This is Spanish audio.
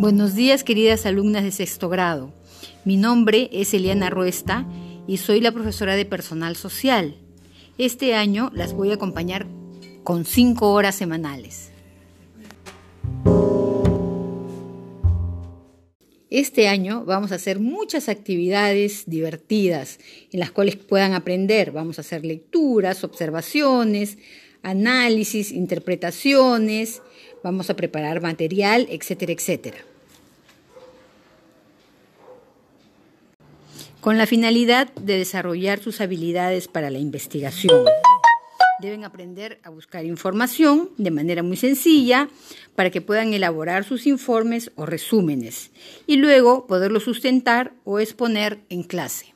Buenos días, queridas alumnas de sexto grado. Mi nombre es Eliana Ruesta y soy la profesora de personal social. Este año las voy a acompañar con cinco horas semanales. Este año vamos a hacer muchas actividades divertidas en las cuales puedan aprender. Vamos a hacer lecturas, observaciones, análisis, interpretaciones, vamos a preparar material, etcétera, etcétera. Con la finalidad de desarrollar sus habilidades para la investigación. Deben aprender a buscar información de manera muy sencilla para que puedan elaborar sus informes o resúmenes y luego poderlos sustentar o exponer en clase.